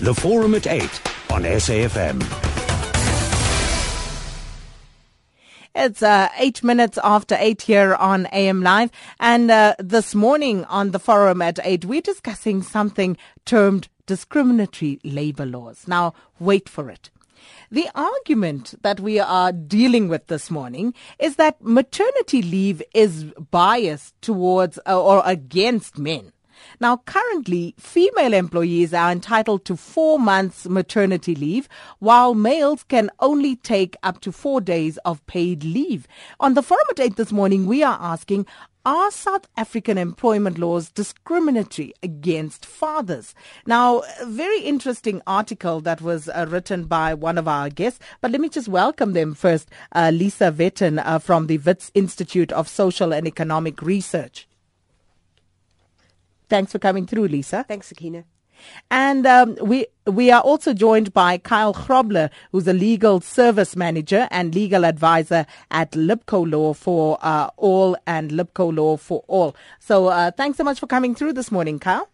The Forum at 8 on SAFM. It's uh, eight minutes after eight here on AM Live. And uh, this morning on the forum at eight, we're discussing something termed discriminatory labor laws. Now, wait for it. The argument that we are dealing with this morning is that maternity leave is biased towards uh, or against men. Now, currently, female employees are entitled to four months maternity leave, while males can only take up to four days of paid leave. On the forum at 8 this morning, we are asking, are South African employment laws discriminatory against fathers? Now, a very interesting article that was uh, written by one of our guests, but let me just welcome them first. Uh, Lisa Vetten uh, from the Wits Institute of Social and Economic Research. Thanks for coming through, Lisa. Thanks, Sakina. And um, we we are also joined by Kyle Grobler, who's a legal service manager and legal advisor at Lipco Law for uh, All and Lipco Law for All. So uh, thanks so much for coming through this morning, Kyle.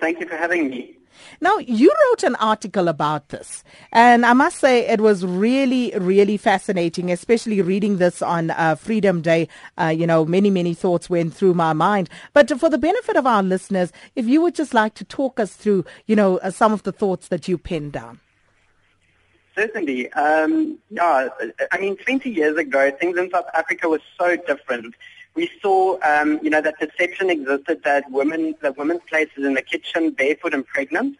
Thank you for having me. Now, you wrote an article about this, and I must say it was really, really fascinating, especially reading this on uh, Freedom Day. Uh, you know, many, many thoughts went through my mind. But for the benefit of our listeners, if you would just like to talk us through, you know, uh, some of the thoughts that you penned down. Certainly. Um, yeah, I mean, 20 years ago, things in South Africa were so different we saw, um, you know, that perception existed that women, that women's places in the kitchen, barefoot and pregnant,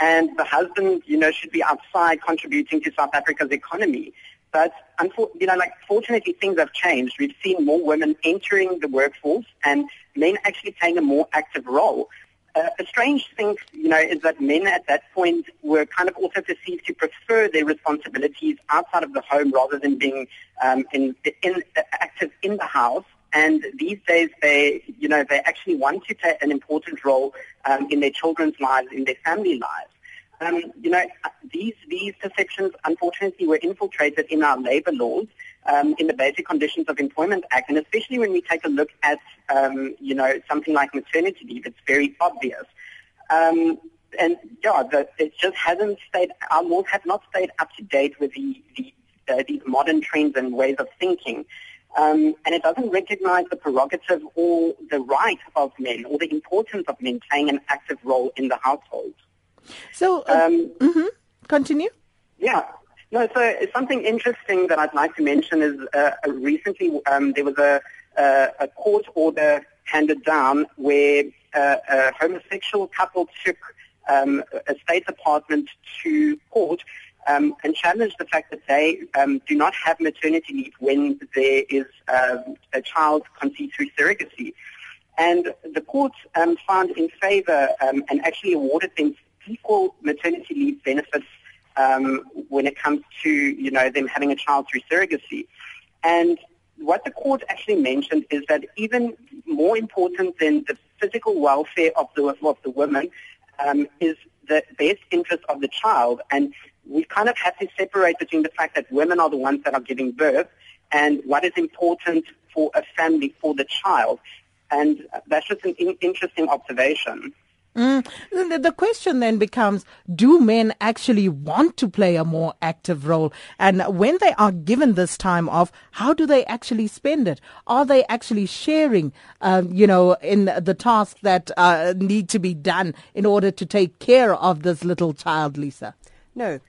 and the husband, you know, should be outside contributing to South Africa's economy. But, you know, like, fortunately, things have changed. We've seen more women entering the workforce and men actually playing a more active role. Uh, a strange thing, you know, is that men at that point were kind of also perceived to prefer their responsibilities outside of the home rather than being um, in, in, active in the house. And these days, they, you know, they actually want to take an important role um, in their children's lives, in their family lives. Um, you know, these these perceptions, unfortunately, were infiltrated in our labour laws, um, in the Basic Conditions of Employment Act, and especially when we take a look at, um, you know, something like maternity leave, it's very obvious. Um, and yeah, the, it just hasn't stayed. Our laws have not stayed up to date with the, the uh, these modern trends and ways of thinking. Um, and it doesn't recognize the prerogative or the right of men or the importance of men playing an active role in the household. So, uh, um, mm-hmm. continue. Yeah. No, so something interesting that I'd like to mention is uh, recently um, there was a, uh, a court order handed down where uh, a homosexual couple took um, a state apartment to court um, and challenge the fact that they um, do not have maternity leave when there is um, a child conceived through surrogacy. And the court um, found in favor um, and actually awarded them equal maternity leave benefits um, when it comes to, you know, them having a child through surrogacy. And what the court actually mentioned is that even more important than the physical welfare of the, of the woman is the best interest of the child. And we kind of have to separate between the fact that women are the ones that are giving birth and what is important for a family, for the child. And that's just an in- interesting observation. Mm. The, the, question then becomes do men actually want to play a more active role? And when they are given this time off, how do they actually spend it? Are they actually sharing, um, you know, in the tasks that uh, need to be done in order to take care of this little child, Lisa? No.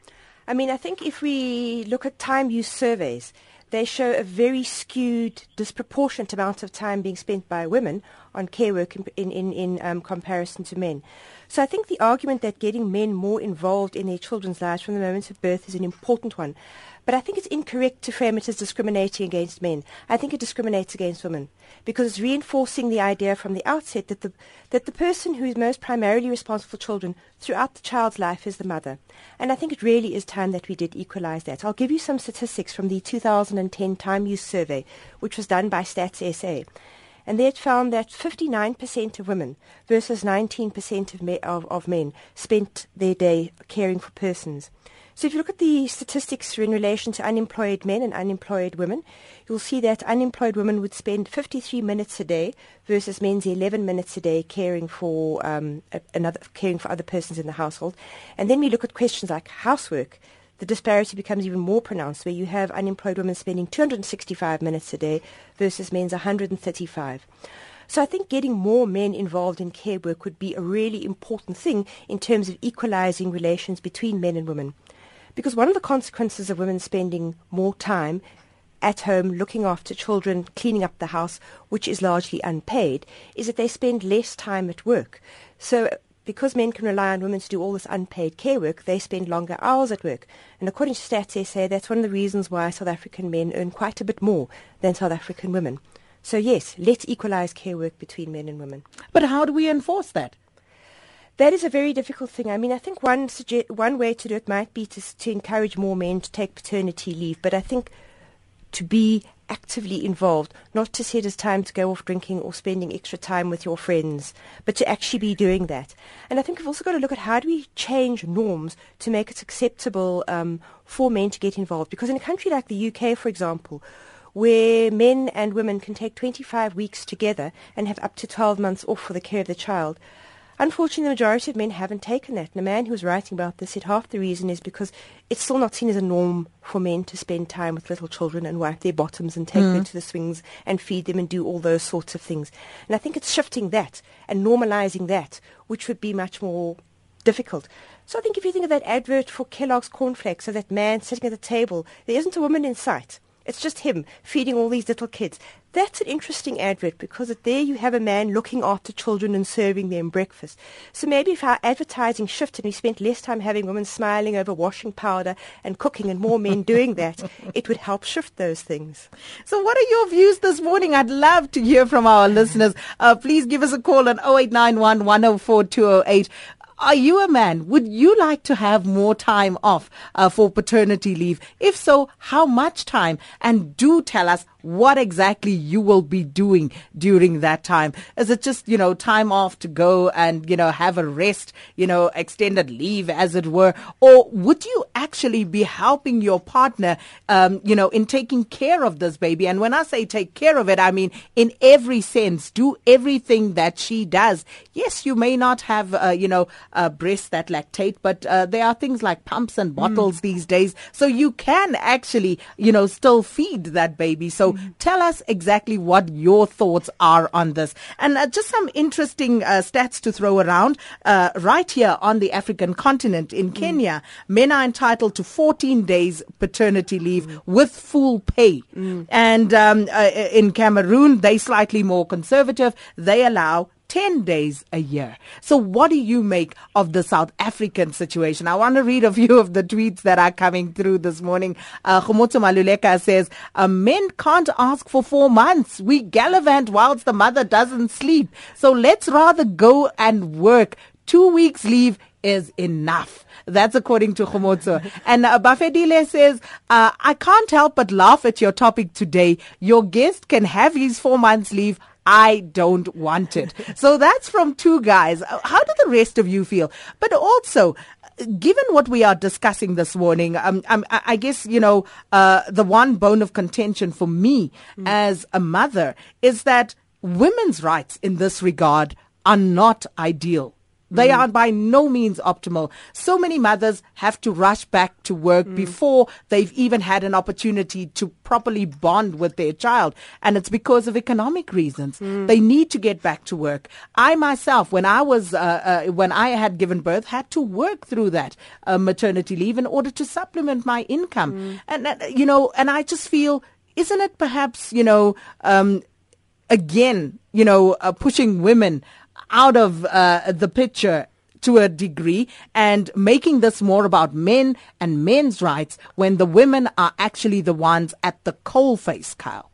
I mean, I think if we look at time use surveys, they show a very skewed, disproportionate amount of time being spent by women on care work in, in, in, um, comparison to men. So I think the argument that getting men more involved in their children's lives from the moment of birth is an important one. But I think it's incorrect to frame it as discriminating against men. I think it discriminates against women because it's reinforcing the idea from the outset that the, that the person who is most primarily responsible for children throughout the child's life is the mother. And I think it really is time that we did equalize that. I'll give you some statistics from the 2010 Time Use Survey, which was done by Stats SA. And they had found that 59% of women versus 19% of, me- of, of men spent their day caring for persons. So if you look at the statistics in relation to unemployed men and unemployed women, you'll see that unemployed women would spend 53 minutes a day versus men's 11 minutes a day caring for um, another caring for other persons in the household. And then we look at questions like housework. The disparity becomes even more pronounced, where you have unemployed women spending 265 minutes a day versus men's 135. So I think getting more men involved in care work would be a really important thing in terms of equalizing relations between men and women. Because one of the consequences of women spending more time at home looking after children, cleaning up the house, which is largely unpaid, is that they spend less time at work. So because men can rely on women to do all this unpaid care work, they spend longer hours at work. And according to Stats SA, that's one of the reasons why South African men earn quite a bit more than South African women. So yes, let's equalize care work between men and women. But how do we enforce that? That is a very difficult thing. I mean, I think one suge- one way to do it might be to, to encourage more men to take paternity leave, but I think to be actively involved, not to set as time to go off drinking or spending extra time with your friends, but to actually be doing that. And I think we've also got to look at how do we change norms to make it acceptable um, for men to get involved. Because in a country like the UK, for example, where men and women can take 25 weeks together and have up to 12 months off for the care of the child, Unfortunately, the majority of men haven't taken that. And the man who was writing about this said half the reason is because it's still not seen as a norm for men to spend time with little children and wipe their bottoms and take mm. them to the swings and feed them and do all those sorts of things. And I think it's shifting that and normalizing that, which would be much more difficult. So I think if you think of that advert for Kellogg's cornflakes, so that man sitting at the table, there isn't a woman in sight. It's just him feeding all these little kids. That's an interesting advert because there you have a man looking after children and serving them breakfast. So maybe if our advertising shifted and we spent less time having women smiling over washing powder and cooking and more men doing that, it would help shift those things. So what are your views this morning? I'd love to hear from our listeners. Uh, please give us a call on 0891 104 208. Are you a man? Would you like to have more time off uh, for paternity leave? If so, how much time? And do tell us what exactly you will be doing during that time. Is it just, you know, time off to go and, you know, have a rest, you know, extended leave as it were? Or would you actually be helping your partner, um, you know, in taking care of this baby? And when I say take care of it, I mean in every sense, do everything that she does. Yes, you may not have, uh, you know, uh, breasts that lactate, but uh, there are things like pumps and bottles mm. these days. So you can actually, you know, still feed that baby. So tell us exactly what your thoughts are on this. And uh, just some interesting uh, stats to throw around. Uh, right here on the African continent in mm. Kenya, men are entitled to 14 days paternity leave mm. with full pay. Mm. And um, uh, in Cameroon, they slightly more conservative. They allow 10 days a year. So what do you make of the South African situation? I want to read a few of the tweets that are coming through this morning. Uh, Maluleka says, uh, men can't ask for four months. We gallivant whilst the mother doesn't sleep. So let's rather go and work. Two weeks leave is enough. That's according to Khomotso. and uh, Bafedile says, uh, I can't help but laugh at your topic today. Your guest can have his four months leave. I don't want it. so that's from two guys. How do the rest of you feel? But also, given what we are discussing this morning, um, um, I guess, you know, uh, the one bone of contention for me mm. as a mother is that women's rights in this regard are not ideal. They mm. are by no means optimal. So many mothers have to rush back to work mm. before they've even had an opportunity to properly bond with their child. And it's because of economic reasons. Mm. They need to get back to work. I myself, when I was, uh, uh, when I had given birth, had to work through that uh, maternity leave in order to supplement my income. Mm. And, uh, you know, and I just feel, isn't it perhaps, you know, um, again, you know, uh, pushing women out of uh, the picture to a degree and making this more about men and men's rights when the women are actually the ones at the coalface, Kyle?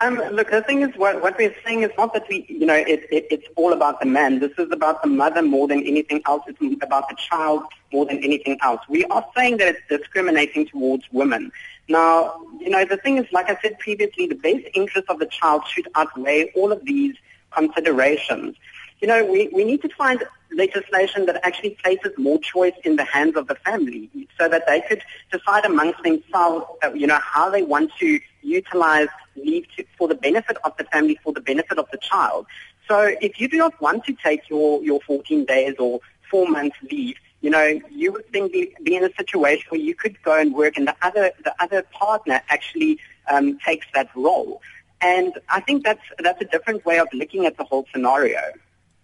Um, look, the thing is, what, what we're saying is not that we, you know, it, it, it's all about the man. This is about the mother more than anything else. It's about the child more than anything else. We are saying that it's discriminating towards women. Now, you know, the thing is, like I said previously, the best interest of the child should outweigh all of these considerations. You know, we, we need to find legislation that actually places more choice in the hands of the family so that they could decide amongst themselves, uh, you know, how they want to utilize leave to, for the benefit of the family, for the benefit of the child. So if you do not want to take your, your 14 days or four months leave, you know, you would then be, be in a situation where you could go and work and the other, the other partner actually um, takes that role. And I think that's, that's a different way of looking at the whole scenario.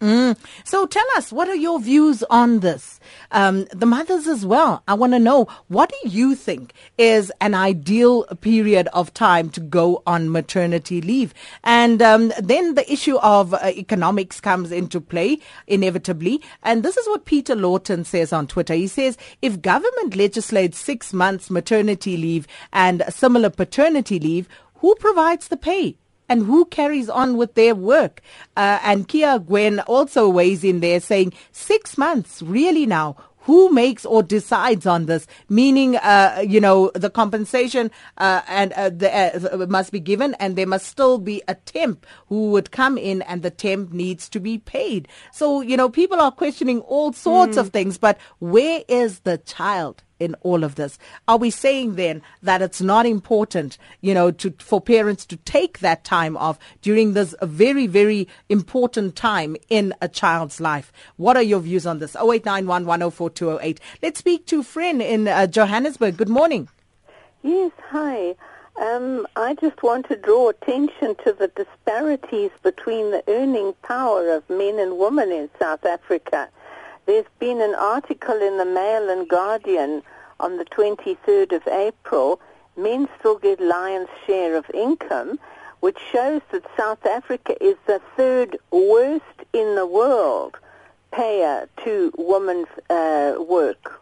Mm. So tell us, what are your views on this? Um, the mothers as well. I want to know, what do you think is an ideal period of time to go on maternity leave? And um, then the issue of uh, economics comes into play, inevitably. And this is what Peter Lawton says on Twitter. He says, if government legislates six months maternity leave and similar paternity leave, who provides the pay? and who carries on with their work. Uh, and Kia Gwen also weighs in there saying six months, really now, who makes or decides on this? Meaning, uh, you know, the compensation uh, and uh, the, uh, must be given, and there must still be a temp who would come in, and the temp needs to be paid. So, you know, people are questioning all sorts mm. of things, but where is the child? In all of this? Are we saying then that it's not important, you know, to, for parents to take that time off during this very, very important time in a child's life? What are your views on this? 0891 104 Let's speak to Fran in uh, Johannesburg. Good morning. Yes, hi. Um, I just want to draw attention to the disparities between the earning power of men and women in South Africa. There's been an article in the Mail and Guardian on the 23rd of April. Men still get lion's share of income, which shows that South Africa is the third worst in the world payer to women's uh, work.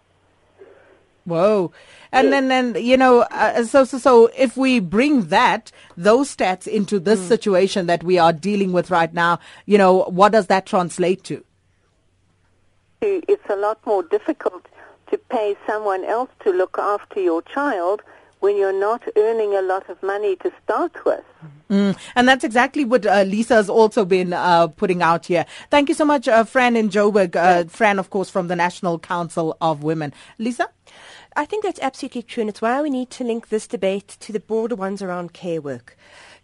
Whoa. And then, then, you know, uh, so, so, so if we bring that, those stats into this mm. situation that we are dealing with right now, you know, what does that translate to? It's a lot more difficult to pay someone else to look after your child when you're not earning a lot of money to start with. Mm, and that's exactly what uh, Lisa has also been uh, putting out here. Thank you so much, uh, Fran in Joburg. Uh, Fran, of course, from the National Council of Women. Lisa? I think that's absolutely true, and it's why we need to link this debate to the broader ones around care work.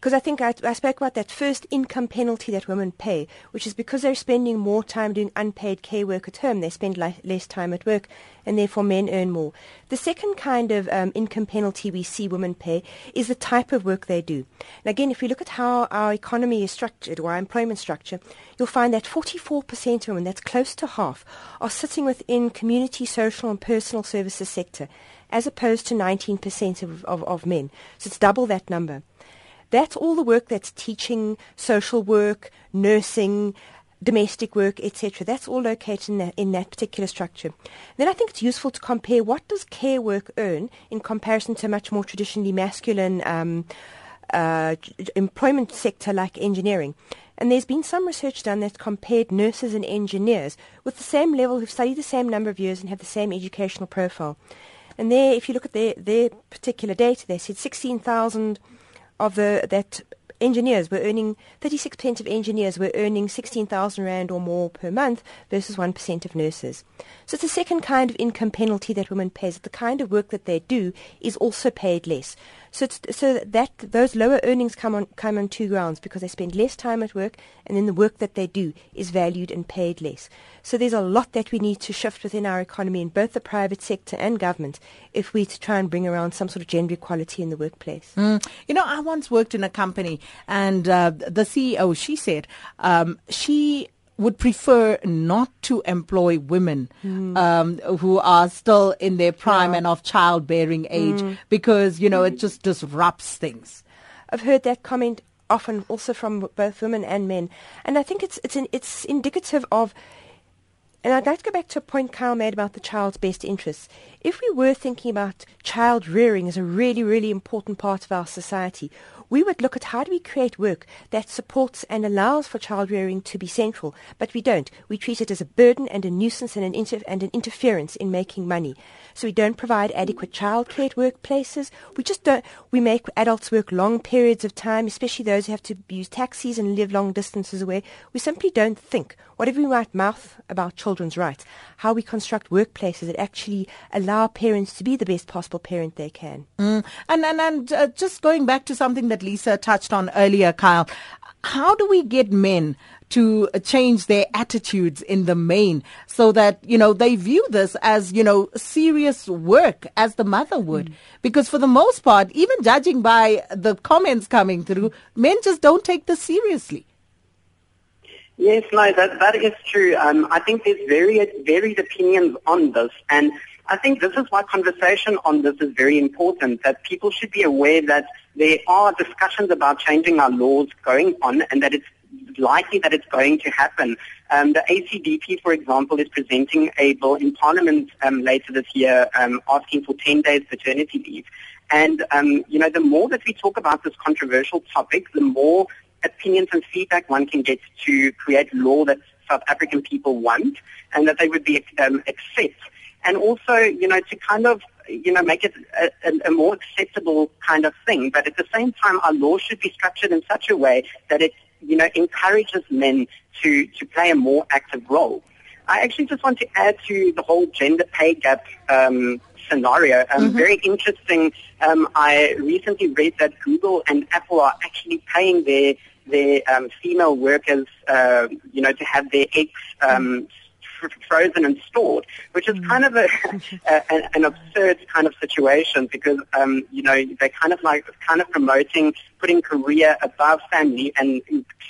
Because I think I, I, spoke about that first income penalty that women pay, which is because they're spending more time doing unpaid care work at home, they spend li- less time at work, and therefore men earn more. The second kind of um, income penalty we see women pay is the type of work they do. And again, if we look at how our economy is structured, or our employment structure, you'll find that 44% of women, that's close to half, are sitting within community, social, and personal services sector, as opposed to 19% of, of, of men. So it's double that number. That's all the work that's teaching, social work, nursing, domestic work, etc. That's all located in that, in that particular structure. Then I think it's useful to compare what does care work earn in comparison to much more traditionally masculine um, uh, employment sector like engineering. And there's been some research done that compared nurses and engineers with the same level who've studied the same number of years and have the same educational profile. And there, if you look at their, their particular data, they said 16,000 of the that engineers were earning 36% of engineers were earning 16,000 rand or more per month versus 1% of nurses. So it's a second kind of income penalty that women pay. The kind of work that they do is also paid less. So, so that those lower earnings come on come on two grounds because they spend less time at work, and then the work that they do is valued and paid less. So there's a lot that we need to shift within our economy in both the private sector and government if we to try and bring around some sort of gender equality in the workplace. Mm. You know, I once worked in a company, and uh, the CEO she said um, she would prefer not to employ women mm. um, who are still in their prime yeah. and of childbearing age mm. because you know it just disrupts things. I've heard that comment often, also from both women and men, and I think it's it's an, it's indicative of. And I'd like to go back to a point Carl made about the child's best interests. If we were thinking about child rearing as a really, really important part of our society, we would look at how do we create work that supports and allows for child rearing to be central, but we don't. We treat it as a burden and a nuisance and an, inter- and an interference in making money. So we don't provide adequate childcare at workplaces. We just don't. We make adults work long periods of time, especially those who have to use taxis and live long distances away. We simply don't think, whatever we might mouth about children's rights, how we construct workplaces that actually allow parents to be the best possible parent they can. Mm. And and and uh, just going back to something that Lisa touched on earlier, Kyle, how do we get men? to change their attitudes in the main so that, you know, they view this as, you know, serious work as the mother would. Mm. Because for the most part, even judging by the comments coming through, men just don't take this seriously. Yes, no, that, that is true. Um, I think there's varied, varied opinions on this. And I think this is why conversation on this is very important, that people should be aware that there are discussions about changing our laws going on and that it's likely that it's going to happen. Um, the ACDP, for example, is presenting a bill in Parliament um, later this year um, asking for 10 days paternity leave. And, um, you know, the more that we talk about this controversial topic, the more opinions and feedback one can get to create law that South African people want and that they would be um, accept. And also, you know, to kind of, you know, make it a, a, more acceptable kind of thing. But at the same time, our law should be structured in such a way that it, you know, encourages men to, to play a more active role. I actually just want to add to the whole gender pay gap um, scenario. Um, mm-hmm. Very interesting. Um, I recently read that Google and Apple are actually paying their their um, female workers, uh, you know, to have their eggs um, frozen and stored, which is kind of a, a, an absurd kind of situation because, um, you know, they're kind of like kind of promoting putting career above family and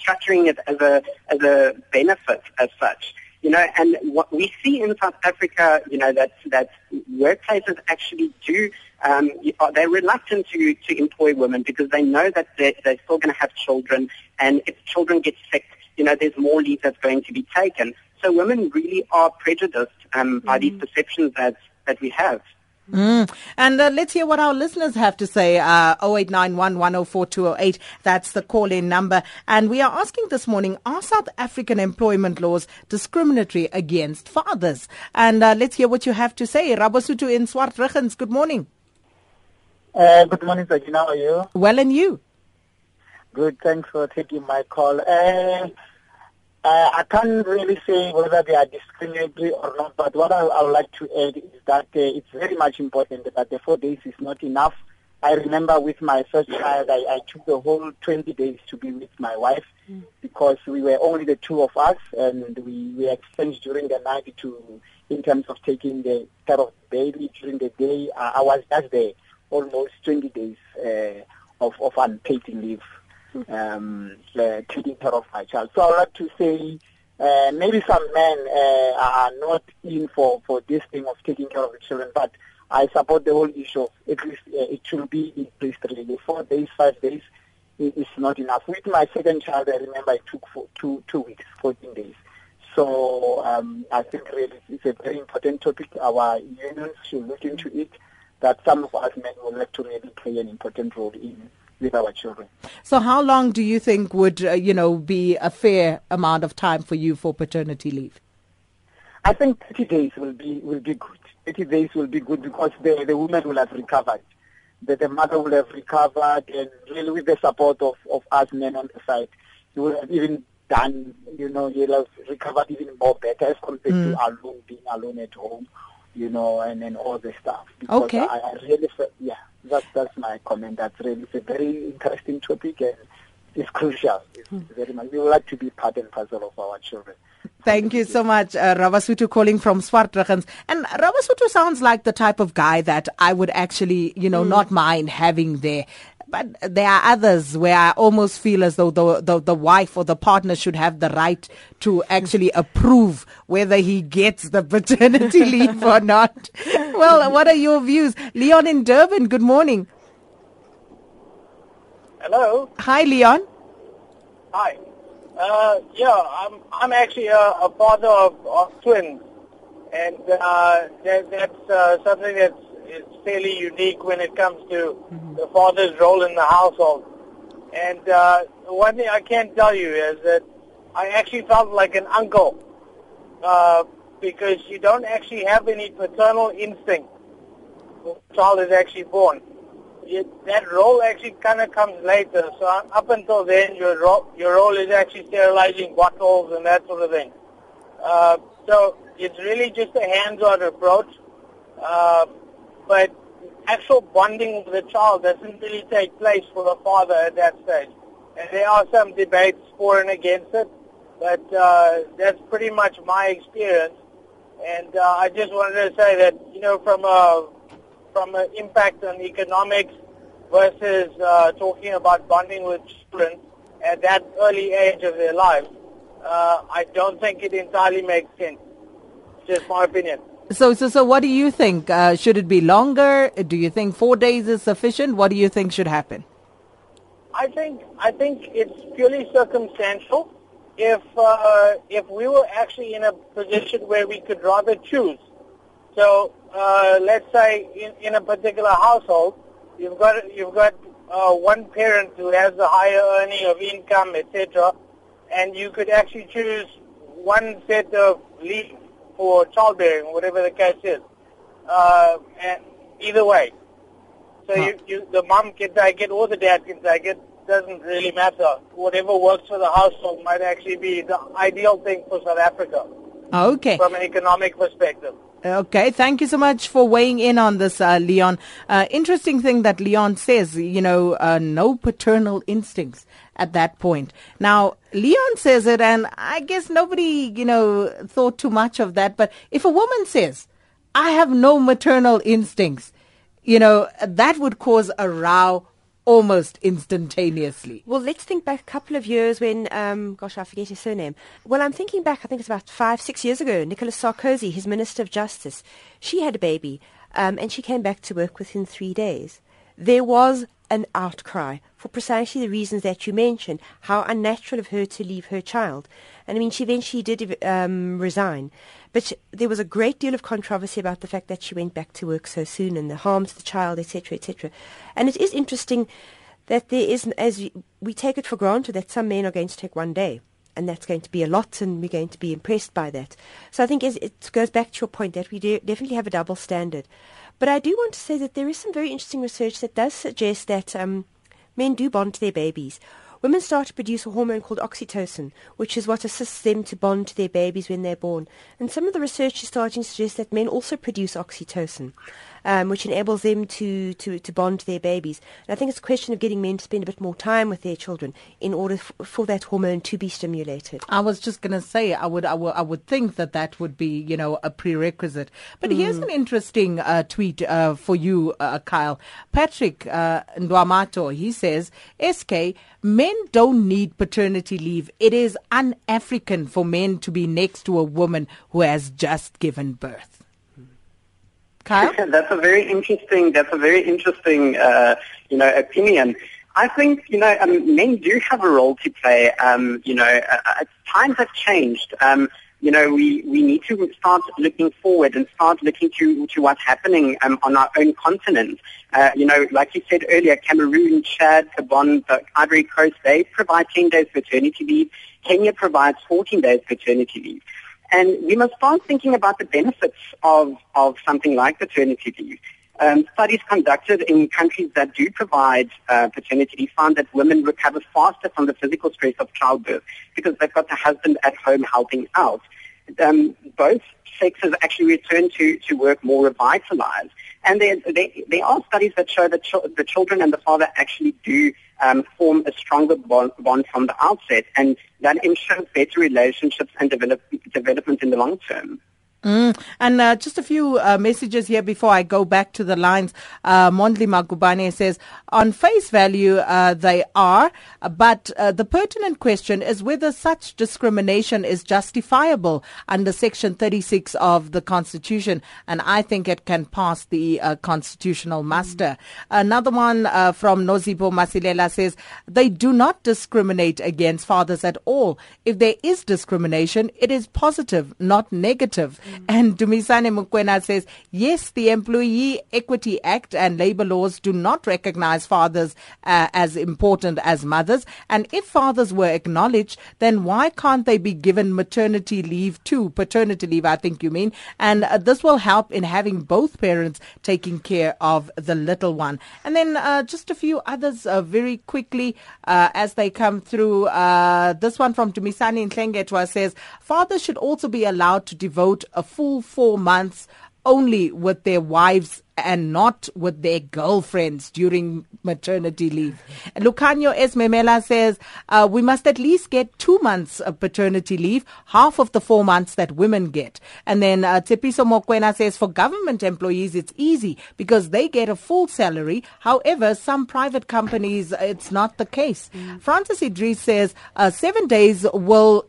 structuring it as a as a benefit as such. You know, and what we see in South Africa, you know, that that workplaces actually do um, they're reluctant to, to employ women because they know that they're, they're still going to have children, and if children get sick, you know, there's more leave that's going to be taken. So women really are prejudiced um, by these mm. perceptions that, that we have. Mm. And uh, let's hear what our listeners have to say. Uh, 0891 That's the call in number. And we are asking this morning Are South African employment laws discriminatory against fathers? And uh, let's hear what you have to say. Rabasutu in Swartruggens, good morning. Uh, good morning, Sajina. How are you? Well, and you? Good. Thanks for taking my call. Uh, uh, I can't really say whether they are discriminatory or not, but what I, I would like to add is that uh, it's very much important that the four days is not enough. I remember with my first child, I, I took the whole 20 days to be with my wife mm. because we were only the two of us and we, we exchanged during the night to, in terms of taking the care of the baby during the day. Uh, I was just there almost 20 days uh, of, of unpaid leave, um, uh, taking care of my child. So I would like to say uh, maybe some men uh, are not in for, for this thing of taking care of the children, but I support the whole issue at least uh, it should be increased really. Four days, five days is not enough. With my second child, I remember it took for two, two weeks, 14 days. So um, I think really it's a very important topic. Our unions should look into it that some of us men would like to really play an important role in with our children. So, how long do you think would uh, you know be a fair amount of time for you for paternity leave? I think 30 days will be will be good. 30 days will be good because the the woman will have recovered, the, the mother will have recovered, and really with the support of of us men on the side, he will have even done, you know, he'll have recovered even more better as compared mm. to alone being alone at home you know, and, and all the stuff. Because okay. I, I really, yeah, that's, that's my comment. That's really it's a very interesting topic and it's crucial. It's, hmm. very much. We would like to be part and parcel of our children. Thank you so much, uh, Ravasutu calling from Swartruggens. And Ravasutu sounds like the type of guy that I would actually, you know, mm. not mind having there. But there are others where I almost feel as though the, the, the wife or the partner should have the right to actually approve whether he gets the paternity leave or not. Well, what are your views? Leon in Durban, good morning. Hello. Hi, Leon. Hi. Uh, yeah, I'm I'm actually a, a father of, of twins, and uh, that, that's uh, something that's is fairly unique when it comes to mm-hmm. the father's role in the household. And uh, one thing I can tell you is that I actually felt like an uncle uh, because you don't actually have any paternal instinct when the child is actually born. You, that role actually kind of comes later. So up until then, your role, your role is actually sterilizing bottles and that sort of thing. Uh, so it's really just a hands-on approach. Uh, but actual bonding with the child doesn't really take place for the father at that stage. And there are some debates for and against it, but uh, that's pretty much my experience. And uh, I just wanted to say that, you know, from a from an impact on economics versus uh, talking about bonding with children at that early age of their lives, uh, I don't think it entirely makes sense. Just my opinion. So, so, so, what do you think? Uh, should it be longer? Do you think four days is sufficient? What do you think should happen? I think I think it's purely circumstantial. If uh, if we were actually in a position where we could rather choose, so uh, let's say in, in a particular household, you've got you've got uh, one parent who has a higher earning of income, etc., and you could actually choose one set of leave for childbearing, whatever the case is. Uh, and either way, so Huh. you, you, the mom can take it or the dad can take it. Doesn't really matter. Whatever works for the household might actually be the ideal thing for South Africa Okay. from an economic perspective. Okay, thank you so much for weighing in on this, uh, Leon. Uh, interesting thing that Leon says, you know, uh, no paternal instincts at that point. Now, Leon says it, and I guess nobody, you know, thought too much of that. But if a woman says, I have no maternal instincts, you know, that would cause a row almost instantaneously. Well, let's think back a couple of years when, um, gosh, I forget his surname. Well, I'm thinking back, I think it's about five, six years ago, Nicolas Sarkozy, his Minister of Justice, she had a baby, um, and she came back to work within three days. There was an outcry for precisely the reasons that you mentioned, how unnatural of her to leave her child. And I mean, she eventually did um, resign. But there was a great deal of controversy about the fact that she went back to work so soon and the harm to the child, etc., etc. And it is interesting that there is, as we- we take it for granted that some men are going to take one day, and that's going to be a lot, and we're going to be impressed by that. So I think it goes back to your point that we de- definitely have a double standard. But I do want to say that there is some very interesting research that does suggest that um, men do bond to their babies. Women start to produce a hormone called oxytocin, which is what assists them to bond to their babies when they're born. And some of the research is starting to suggest that men also produce oxytocin, um, which enables them to, to, to bond to their babies. And I think it's a question of getting men to spend a bit more time with their children in order f- for that hormone to be stimulated. I was just going to say, I would, I would, I would think that that would be, you know, a prerequisite. But here's an interesting uh, tweet uh, for you, uh, Kyle. Patrick uh, Ndwamato, he says, SK, men don't need paternity leave. It is un-African for men to be next to a woman who has just given birth. Kyle? that's a very interesting. That's a very interesting, uh, you know, opinion. I think you know um, men do have a role to play. Um, you know, uh, uh, times have changed. Um, you know, we, we need to start looking forward and start looking to, to what's happening um, on our own continent. Uh, you know, like you said earlier, Cameroon, Chad, Gabon, the Ivory Coast, they provide 10 days paternity leave. Kenya provides 14 days paternity leave. And we must start thinking about the benefits of, of something like paternity leave. Um, studies conducted in countries that do provide uh, paternity leave found that women recover faster from the physical stress of childbirth because they've got the husband at home helping out. Um, both sexes actually return to, to work more revitalized. And there, there, there are studies that show that ch- the children and the father actually do um, form a stronger bond, bond from the outset, and that ensures better relationships and develop, development in the long term. Mm. And uh, just a few uh, messages here before I go back to the lines. Uh, Mondli Magubane says, on face value, uh, they are, but uh, the pertinent question is whether such discrimination is justifiable under Section 36 of the Constitution. And I think it can pass the uh, constitutional muster. Another one uh, from Nozipo Masilela says, they do not discriminate against fathers at all. If there is discrimination, it is positive, not negative. And Dumisane Mukwena says, yes, the Employee Equity Act and labor laws do not recognize fathers uh, as important as mothers. And if fathers were acknowledged, then why can't they be given maternity leave too? Paternity leave, I think you mean. And uh, this will help in having both parents taking care of the little one. And then uh, just a few others uh, very quickly uh, as they come through. Uh, this one from Dumisani in Klengetwa says, fathers should also be allowed to devote a full four months only with their wives and not with their girlfriends during maternity leave. Lucanio Esmemela says uh, we must at least get two months of paternity leave, half of the four months that women get. And then uh, Tepiso Mokwena says for government employees it's easy because they get a full salary. However, some private companies it's not the case. Mm. Francis Idris says uh, seven days will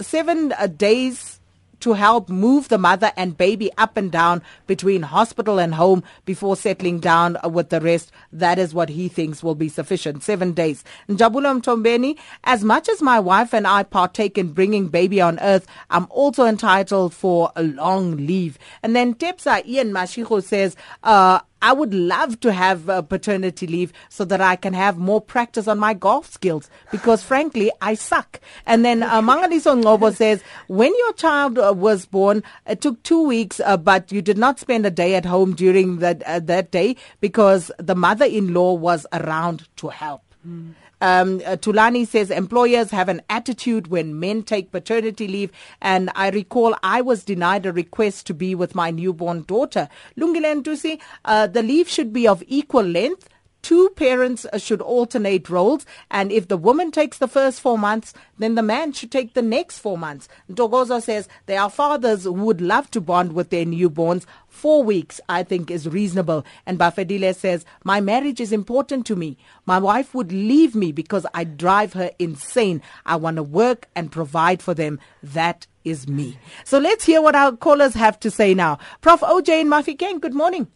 seven uh, days to help move the mother and baby up and down between hospital and home before settling down with the rest. That is what he thinks will be sufficient. Seven days. Njabula Mtombeni, as much as my wife and I partake in bringing baby on earth, I'm also entitled for a long leave. And then Tepsa Ian Mashiho says, uh, I would love to have uh, paternity leave so that I can have more practice on my golf skills because frankly, I suck. And then uh, Mangaliso Ngobo says, when your child uh, was born, it took two weeks, uh, but you did not spend a day at home during that, uh, that day because the mother-in-law was around to help. Mm. Um, uh, Tulani says employers have an attitude when men take paternity leave. And I recall I was denied a request to be with my newborn daughter. Lungilen Tusi, uh, the leave should be of equal length two parents uh, should alternate roles. And if the woman takes the first four months, then the man should take the next four months. Ntogozo says there are fathers who would love to bond with their newborns. Four weeks, I think, is reasonable. And Bafedile says, My marriage is important to me. My wife would leave me because I drive her insane. I want to work and provide for them. That is me. So let's hear what our callers have to say now. Prof. OJ and Mafikeng, good morning.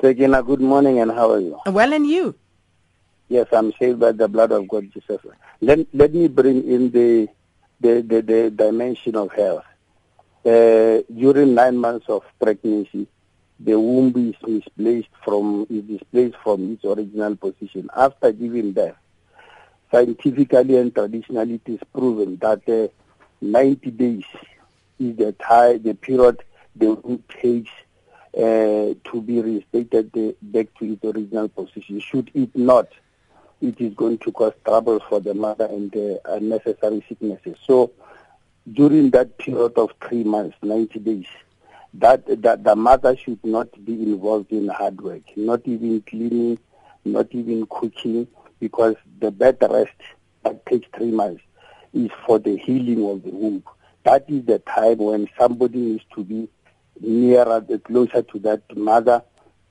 Segina, good morning and how are you? Well, and you? Yes, I'm saved by the blood of God Jesus. Let, let me bring in the, the, the, the dimension of health. Uh, during nine months of pregnancy, the womb is misplaced from is displaced from its original position. After giving birth, scientifically and traditionally, it is proven that uh, 90 days is the time, the period the womb takes uh, to be reinstated back to its original position. Should it not, it is going to cause trouble for the mother and uh, unnecessary sicknesses. So during that period of three months, 90 days, that, that the mother should not be involved in hard work, not even cleaning, not even cooking, because the bed rest that takes three months is for the healing of the womb. That is the time when somebody needs to be nearer, closer to that mother,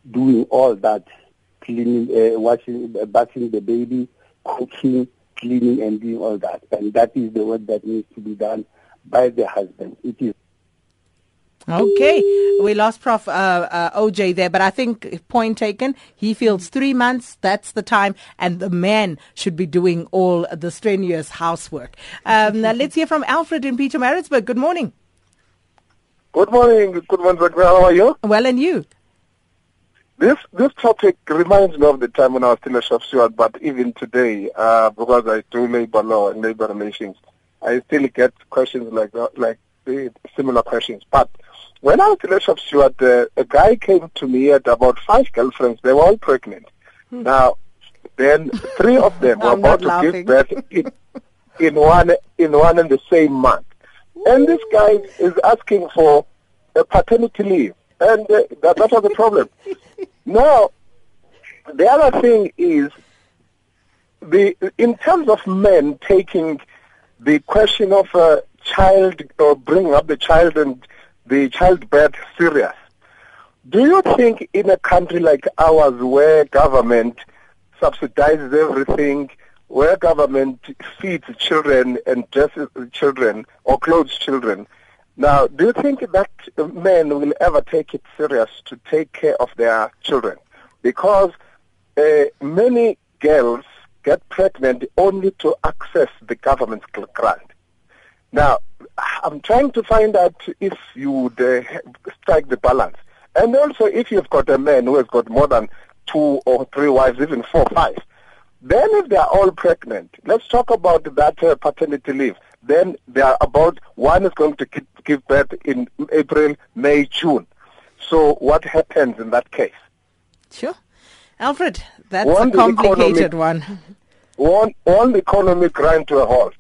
doing all that, cleaning, uh, washing, uh, bathing the baby, cooking, cleaning, and doing all that. And that is the work that needs to be done by the husband. It is. Okay, we lost Prof. Uh, uh, OJ there, but I think point taken. He feels three months. That's the time, and the man should be doing all the strenuous housework. Um, now let's hear from Alfred in Pietermaritzburg. Good morning. Good morning. Good morning, Dr. How are you? Well, and you? This this topic reminds me of the time when I was still a shop steward, but even today, uh, because I do labor law and labor relations, I still get questions like that, like similar questions. But when I was still a shop steward, uh, a guy came to me at about five girlfriends. They were all pregnant. Hmm. Now, then three of them were about to laughing. give birth in, in one in one and the same month. And this guy is asking for a paternity leave. And uh, that, that was the problem. now, the other thing is, the in terms of men taking the question of a child or bringing up the child and the childbirth serious, do you think in a country like ours where government subsidizes everything, where government feeds children and dresses children or clothes children. Now, do you think that men will ever take it serious to take care of their children? Because uh, many girls get pregnant only to access the government's grant. Now, I'm trying to find out if you would uh, strike the balance. And also, if you've got a man who has got more than two or three wives, even four five, then if they are all pregnant, let's talk about that uh, paternity leave. Then they are about, one is going to give, give birth in April, May, June. So what happens in that case? Sure. Alfred, that's one, a complicated economic, one. One, one economy grind to a halt.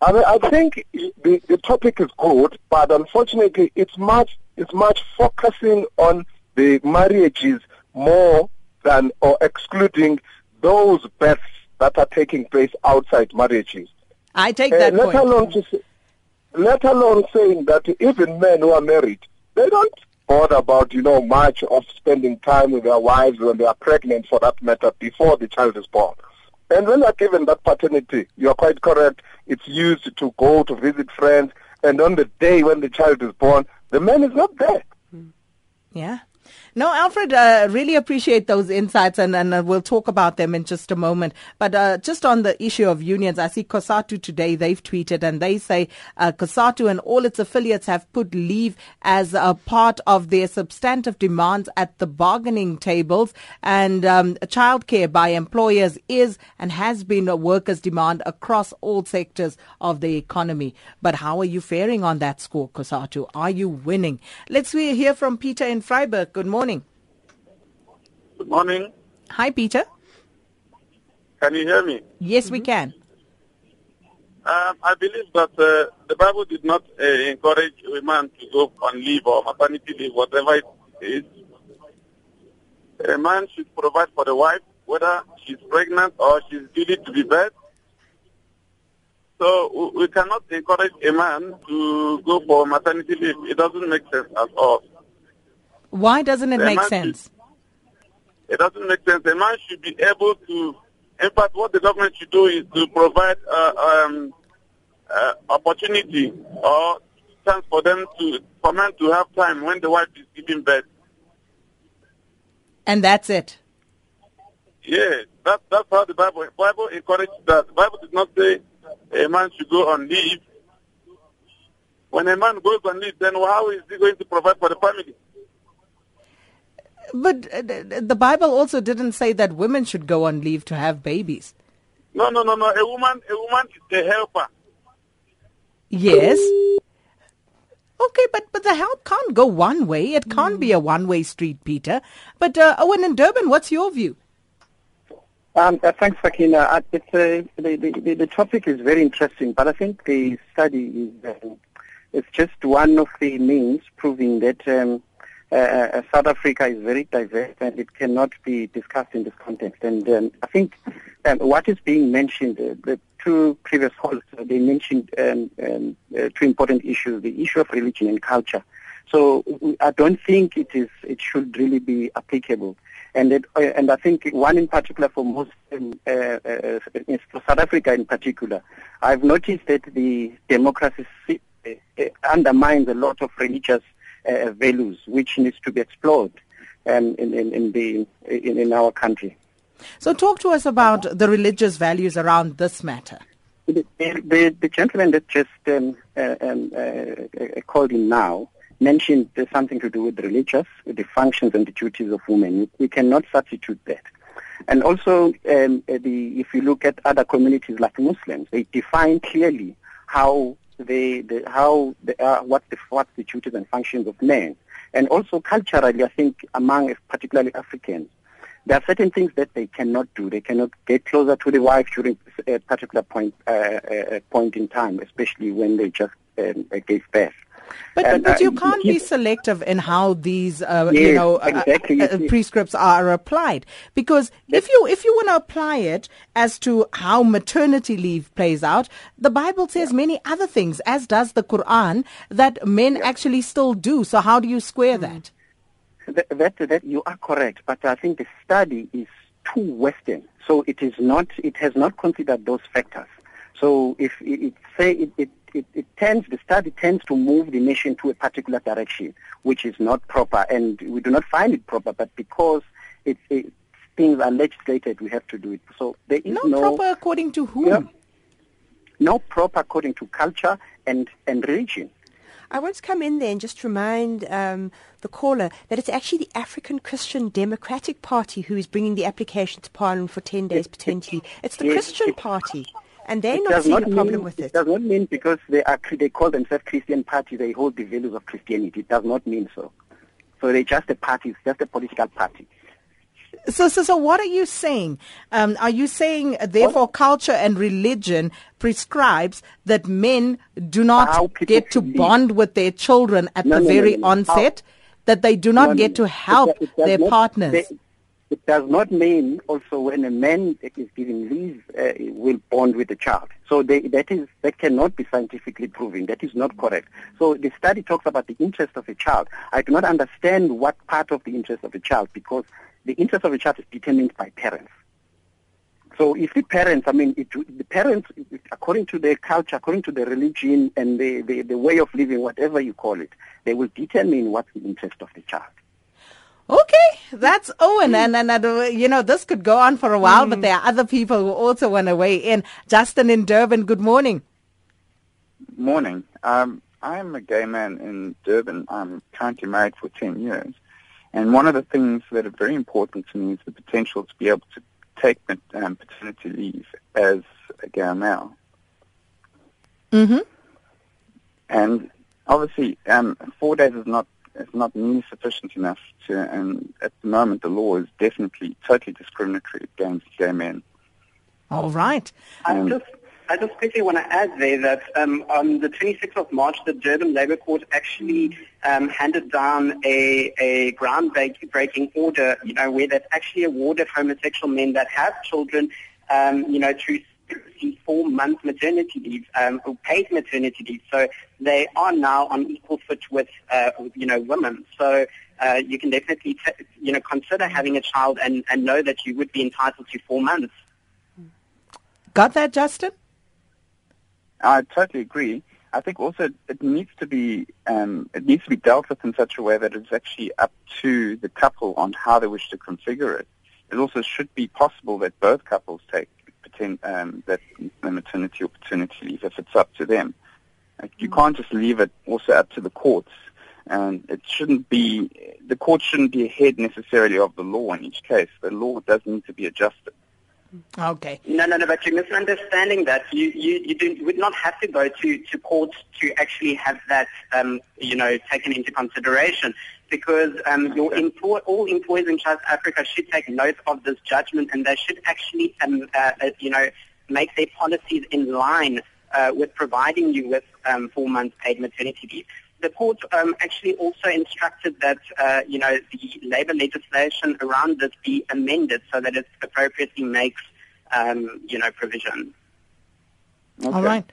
I mean, I think the, the topic is good, but unfortunately, it's much it's much focusing on the marriages more than or excluding those births that are taking place outside marriages. I take that uh, let point. Alone to say, let alone saying that even men who are married, they don't bother about you know much of spending time with their wives when they are pregnant, for that matter, before the child is born. And when they're given that paternity, you're quite correct. It's used to go to visit friends. And on the day when the child is born, the man is not there. Yeah. No, Alfred, uh, really appreciate those insights, and, and uh, we'll talk about them in just a moment. But uh, just on the issue of unions, I see COSATU today, they've tweeted, and they say uh, COSATU and all its affiliates have put leave as a part of their substantive demands at the bargaining tables. And um, childcare by employers is and has been a workers' demand across all sectors of the economy. But how are you faring on that score, COSATU? Are you winning? Let's hear from Peter in Vryburg. Good morning. Good morning. Hi, Peter. Can you hear me? Yes, mm-hmm. we can. Um, I believe that uh, the Bible did not uh, encourage women to go on leave or maternity leave, whatever it is. A man should provide for the wife, whether she's pregnant or she's due to be birth. So we cannot encourage a man to go for maternity leave. It doesn't make sense at all. Why doesn't it make sense? Should, it doesn't make sense. A man should be able to, in fact, what the government should do is to provide uh, um, uh, opportunity or chance for them to, for men to have time when the wife is giving birth. And that's it. Yeah, that, that's how the Bible Bible encourages that. The Bible does not say a man should go on leave. When a man goes on leave, then how is he going to provide for the family? But uh, the Bible also didn't say that women should go on leave to have babies. No, no, no, no. A woman, a woman is the helper. Yes. Okay, but but the help can't go one way. It can't mm. be a one-way street, Peter. But uh, Owen in Durban, what's your view? Um, uh, thanks, Sakina. Uh, it's, uh, the, the, the topic is very interesting, but I think the study is uh, it's just one of the means proving that um, uh, uh, South Africa is very diverse and it cannot be discussed in this context. And um, I think um, what is being mentioned, uh, the two previous calls, uh, they mentioned um, um, uh, two important issues, the issue of religion and culture. So I don't think it is it should really be applicable. And it, uh, and I think one in particular for most um, for South Africa in particular, I've noticed that the democracy undermines a lot of religious uh, values which needs to be explored um, in, in, in, the, in, in our country. So talk to us about the religious values around this matter. The, the, the gentleman that just um, uh, um, uh, called in now mentioned something to do with religious, with the functions and the duties of women. We cannot substitute that. And also, um, the, if you look at other communities like Muslims, they define clearly how the, the how the, uh, what the what the duties and functions of men, and also culturally, I think among particularly Africans, there are certain things that they cannot do. They cannot get closer to the wife during a particular point uh, uh, point in time, especially when they just um, gave birth. But, but, but, you uh, can't be selective in how these, uh, yes, you know, uh, exactly. uh, prescripts are applied. Because if you if you want to apply it as to how maternity leave plays out, the Bible says yeah. many other things, as does the Quran, that men yeah. actually still do. So how do you square mm. that? that? That that you are correct, but I think the study is too Western. So it is not. It has not considered those factors. So if it, it say it, it it, it tends, the study tends to move the nation to a particular direction, which is not proper, and we do not find it proper, but because it's, it, things are legislated, we have to do it. So there is no, no proper according to whom? Yeah, no proper according to culture and, and religion. I want to come in there and just remind um, the caller that it's actually the African Christian Democratic Party who is bringing the application to Parliament for 10 days potentially. It's the Yes, Christian it- Party, and they're It not seeing not a problem mean, with it it. does not mean because they are they call themselves Christian party, they hold the values of Christianity. It does not mean so. So they're just a party, it's just a political party. So, so, so what are you saying? Um, are you saying, uh, therefore, culture and religion prescribes that men do not get to live. bond with their children at No, the no, very no, onset? That they do not No, no, get to help does- it does their not- partners? they- It does not mean also when a man is given leave uh, will bond with the child. So they, that is that cannot be scientifically proven. That is not correct. So the study talks about the interest of a child. I do not understand what part of the interest of a child because the interest of a child is determined by parents. So if the parents, I mean, it, the parents, according to their culture, according to their religion and the, the, the way of living, whatever you call it, they will determine what's the interest of the child. Okay, that's Owen, and and uh, you know this could go on for a while, but there are other people who also want to weigh in. Justin in Durban, good morning. Morning. Um, I'm a gay man in Durban. I'm currently married for 10 years. And one of the things that are very important to me is the potential to be able to take um, paternity leave as a gay male. Mm-hmm. And obviously, um, four days is not is not nearly sufficient enough to. And at the moment, the law is definitely totally discriminatory against gay men. All right. I Um, just, I just quickly want to add there that um, on the 26th of March, the Durban Labour Court actually um, handed down a, a groundbreaking order, you know, where they've actually awarded homosexual men that have children, um, you know, through four-month maternity leave, um, or paid maternity leave. So they are now on equal foot with, uh, you know, women. So uh, you can definitely, t- you know, consider having a child and, and know that you would be entitled to four months. Got that, Justin? I totally agree. I think also it needs to be um, it needs to be dealt with in such a way that it's actually up to the couple on how they wish to configure it. It also should be possible that both couples take paten- um, that maternity or paternity leave if it's up to them. Like, you can't just leave it also up to the courts. And it shouldn't be the court shouldn't be ahead necessarily of the law in each case. The law does need to be adjusted. Okay. No, no, no, but you're misunderstanding that. You, you, you, do, would not have to go to, to court to actually have that, um, you know, taken into consideration because um, your employ, all employers in South Africa should take note of this judgment and they should actually, um, uh, uh, you know, make their policies in line uh, with providing you with um, four months paid maternity leave. The court um, actually also instructed that, uh, you know, the labour legislation around this be amended so that it appropriately makes, um, you know, provision. All right.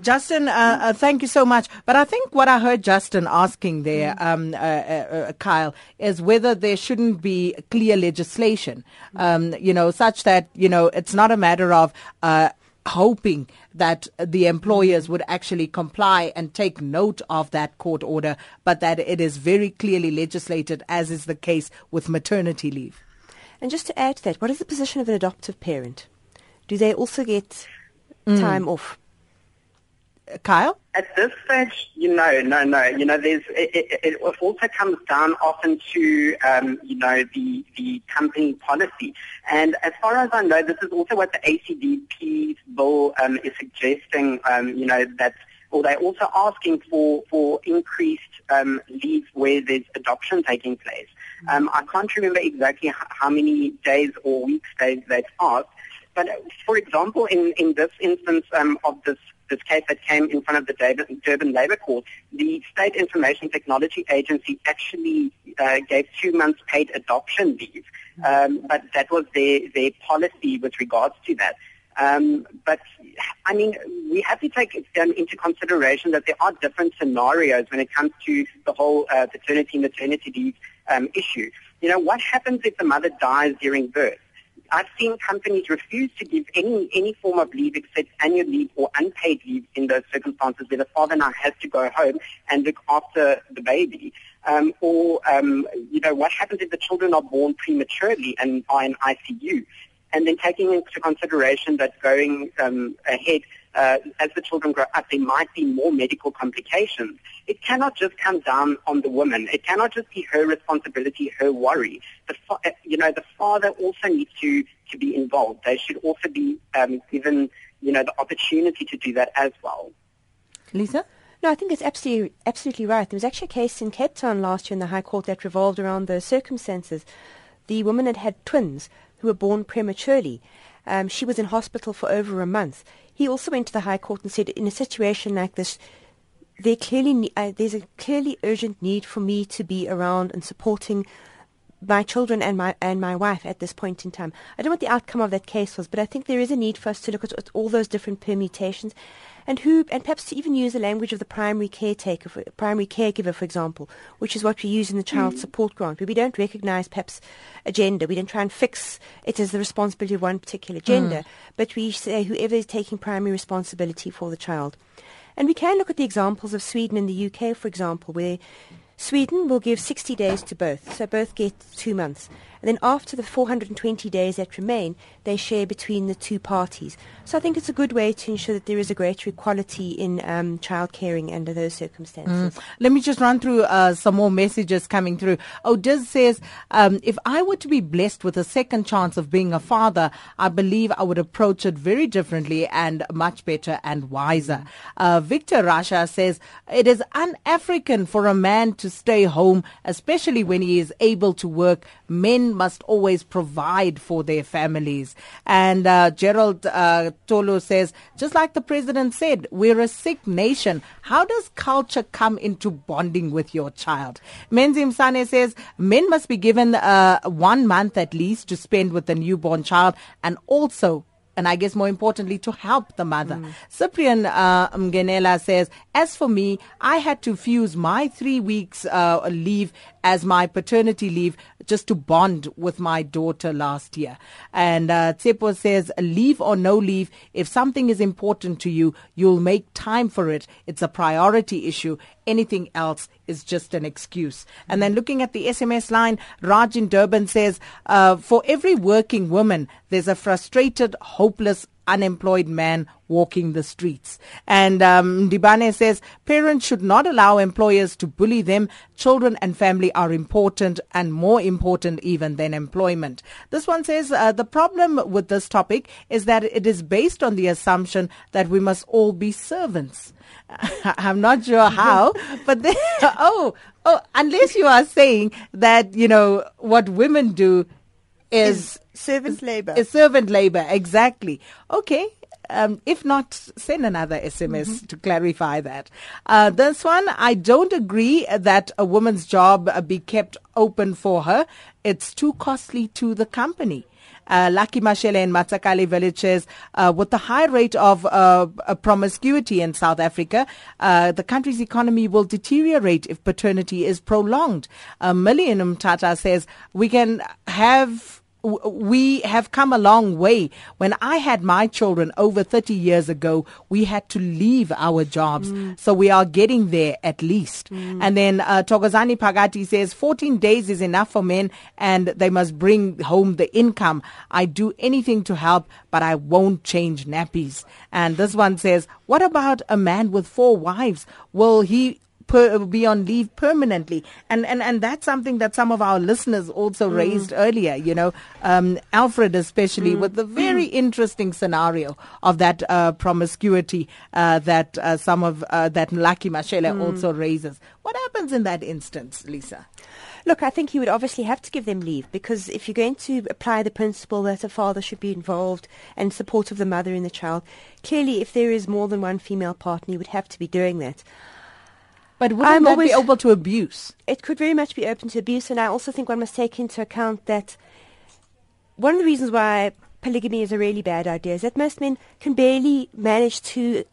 Justin, uh, uh, thank you so much. But I think what I heard Justin asking there, um, uh, uh, uh, Kyle, is whether there shouldn't be clear legislation, um, you know, such that, you know, it's not a matter of uh, hoping that the employers would actually comply and take note of that court order, but that it is very clearly legislated, as is the case with maternity leave. And just to add to that, what is the position of an adoptive parent? Do they also get Mm. time off? Kyle? At this stage, you know, no, no, you know, there's it, it, it also comes down often to um, you know the the company policy, and as far as I know, this is also what the ACDP's bill um, is suggesting. Um, you know that, or they're also asking for for increased um, leave where there's adoption taking place. Um, I can't remember exactly how many days or weeks they, they've asked, but for example, in, in this instance um, of this, this case that came in front of the Durban, Labour Court, the State Information Technology Agency actually uh, gave two months paid adoption leave, um, but that was their, their policy with regards to that. Um, but I mean, we have to take um, into consideration that there are different scenarios when it comes to the whole uh, paternity maternity leave um, issue. You know, what happens if the mother dies during birth? I've seen companies refuse to give any any form of leave except annual leave or unpaid leave in those circumstances where the father now has to go home and look after the baby. Um, or, um, you know, what happens if the children are born prematurely and are in ICU? And then taking into consideration that going um, ahead, uh, as the children grow up, there might be more medical complications. It cannot just come down on the woman. It cannot just be her responsibility, her worry. The fa- uh, you know, the father also needs to to be involved. They should also be um, given you know the opportunity to do that as well. Lisa. No, I think it's absolutely absolutely right. There was actually a case in Cape Town last year in the High Court that revolved around those circumstances. The woman had had twins who were born prematurely. Um, she was in hospital for over a month. He also went to the High Court and said, in a situation like this, there clearly uh, there's a clearly urgent need for me to be around and supporting my children and my and my wife at this point in time. I don't know what the outcome of that case was, but I think there is a need for us to look at, at all those different permutations and who and perhaps to even use the language of the primary caretaker, for, primary caregiver, for example, which is what we use in the child mm. support grant, where we don't recognise perhaps a gender. We don't try and fix it as the responsibility of one particular gender, mm. but we say whoever is taking primary responsibility for the child. And we can look at the examples of Sweden and the UK, for example, where Sweden will give 60 days to both, so both get two months. And then after the 420 days that remain, they share between the two parties. So I think it's a good way to ensure that there is a greater equality in um, child caring under those circumstances. Mm. Let me just run through uh, some more messages coming through. Odiz says, um, if I were to be blessed with a second chance of being a father, I believe I would approach it very differently and much better and wiser. Uh, Victor Rasha says, it is un-African for a man to stay home, especially when he is able to work. Men must always provide for their families. And uh, Gerald uh, Tolo says, just like the president said, we're a sick nation. How does culture come into bonding with your child? Menzim Sane says, men must be given uh, one month at least to spend with the newborn child and also and I guess more importantly, to help the mother. Mm. Cyprian uh, Mgenela says, as for me, I had to fuse my three weeks uh, leave as my paternity leave just to bond with my daughter last year. And uh, Tsepo says, leave or no leave, if something is important to you, you'll make time for it. It's a priority issue. Anything else is just an excuse. And then looking at the SMS line, Raj in Durban says, uh, for every working woman, there's a frustrated, hopeless, unemployed man walking the streets. And um, Dibane says parents should not allow employers to bully them. Children and family are important and more important even than employment. This one says uh, the problem with this topic is that it is based on the assumption that we must all be servants. I'm not sure how, but then, oh, oh, unless you are saying that, you know, what women do is, is servant labor. Is servant labor, exactly. Okay. Um, if not, send another SMS mm-hmm. to clarify that. Uh, this one, I don't agree that a woman's job uh, be kept open for her. It's too costly to the company. Uh, Lucky Mashele in Matsakali villages, uh, with the high rate of uh, promiscuity in South Africa, uh, the country's economy will deteriorate if paternity is prolonged. Uh, Million Tata says we can have we have come a long way. When I had my children over 30 years ago, we had to leave our jobs. Mm. So we are getting there at least. Mm. And then uh, Togozani Pagati says 14 days is enough for men and they must bring home the income. I do anything to help, but I won't change nappies. And this one says, what about a man with four wives? Will he per, be on leave permanently. And, and, and that's something that some of our listeners also mm. raised earlier, you know, um, Alfred especially mm. with the very interesting scenario of that uh, promiscuity uh, that uh, some of, uh, that Lucky Mashele mm. also raises. What happens in that instance, Lisa? Look, I think you would obviously have to give them leave because if you're going to apply the principle that a father should be involved and support of the mother and the child, clearly if there is more than one female partner, you would have to be doing that. But wouldn't I'm that always, be open to abuse? It could very much be open to abuse, and I also think one must take into account that one of the reasons why polygamy is a really bad idea is that most men can barely manage to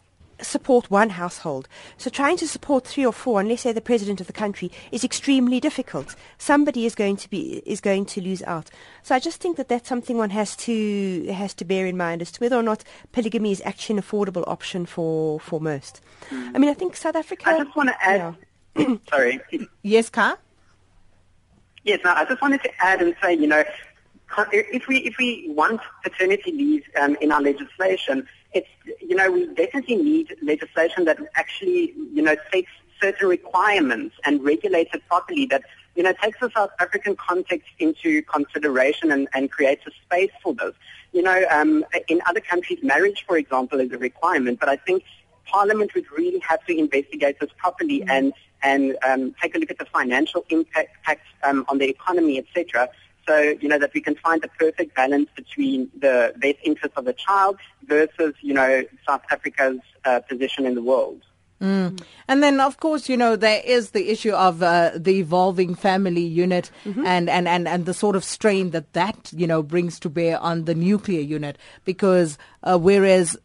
support one household. So trying to support three or four, unless they're the president of the country, is extremely difficult. Somebody is going to be is going to lose out. So I just think that that's something one has to has to bear in mind as to whether or not polygamy is actually an affordable option for for most. Mm. I mean, I think South Africa. I just want to add. Yeah. sorry. Yes, Car. Yes, no, I just wanted to add and say, you know, if we if we want paternity leave um, in our legislation, it's, you know, we definitely need legislation that actually, you know, sets certain requirements and regulates it properly that, you know, takes the South African context into consideration and, and creates a space for this. You know, um, in other countries, marriage, for example, is a requirement, but I think Parliament would really have to investigate this properly Mm. and and um, take a look at the financial impact impact, um, on the economy, etc. So you know that we can find the perfect balance between the best interests of the child versus you know South Africa's uh, position in the world. Mm. And then, of course, you know, there is the issue of uh, the evolving family unit and, and, and, and the sort of strain that that, you know, brings to bear on the nuclear unit. Because uh, whereas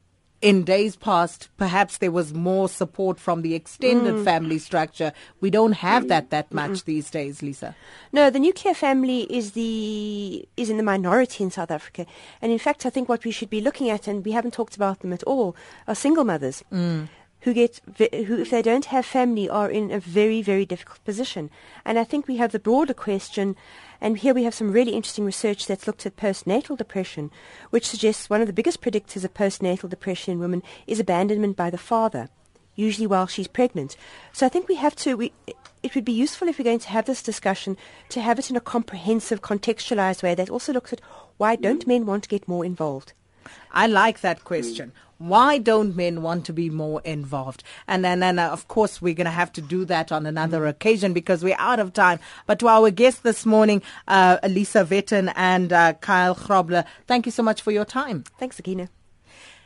in days past, perhaps there was more support from the extended Mm. family structure, we don't have that that much these days, Lisa. No, the nuclear family is the is in the minority in South Africa, and in fact, I think what we should be looking at, and we haven't talked about them at all, are single mothers Mm. who get who, if they don't have family, are in a very very difficult position. And I think we have the broader question, and here we have some really interesting research that's looked at postnatal depression, which suggests one of the biggest predictors of postnatal depression in women is abandonment by the father usually while she's pregnant. So I think we have to. We, it would be useful if we're going to have this discussion to have it in a comprehensive, contextualized way that also looks at why don't mm-hmm. men want to get more involved. I like that question. Why don't men want to be more involved? And then, and uh, of course, we're going to have to do that on another occasion because we're out of time. But to our guests this morning, uh, Elisa Vetten and uh, Kyle Grobler, thank you so much for your time. Thanks, Sakina.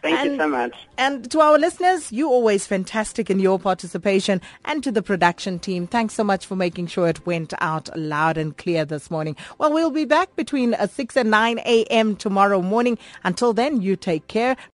Thank you so much. And to our listeners, you're always fantastic in your participation. And to the production team, thanks so much for making sure it went out loud and clear this morning. Well, we'll be back between uh, 6 and 9 a.m. tomorrow morning. Until then, you take care.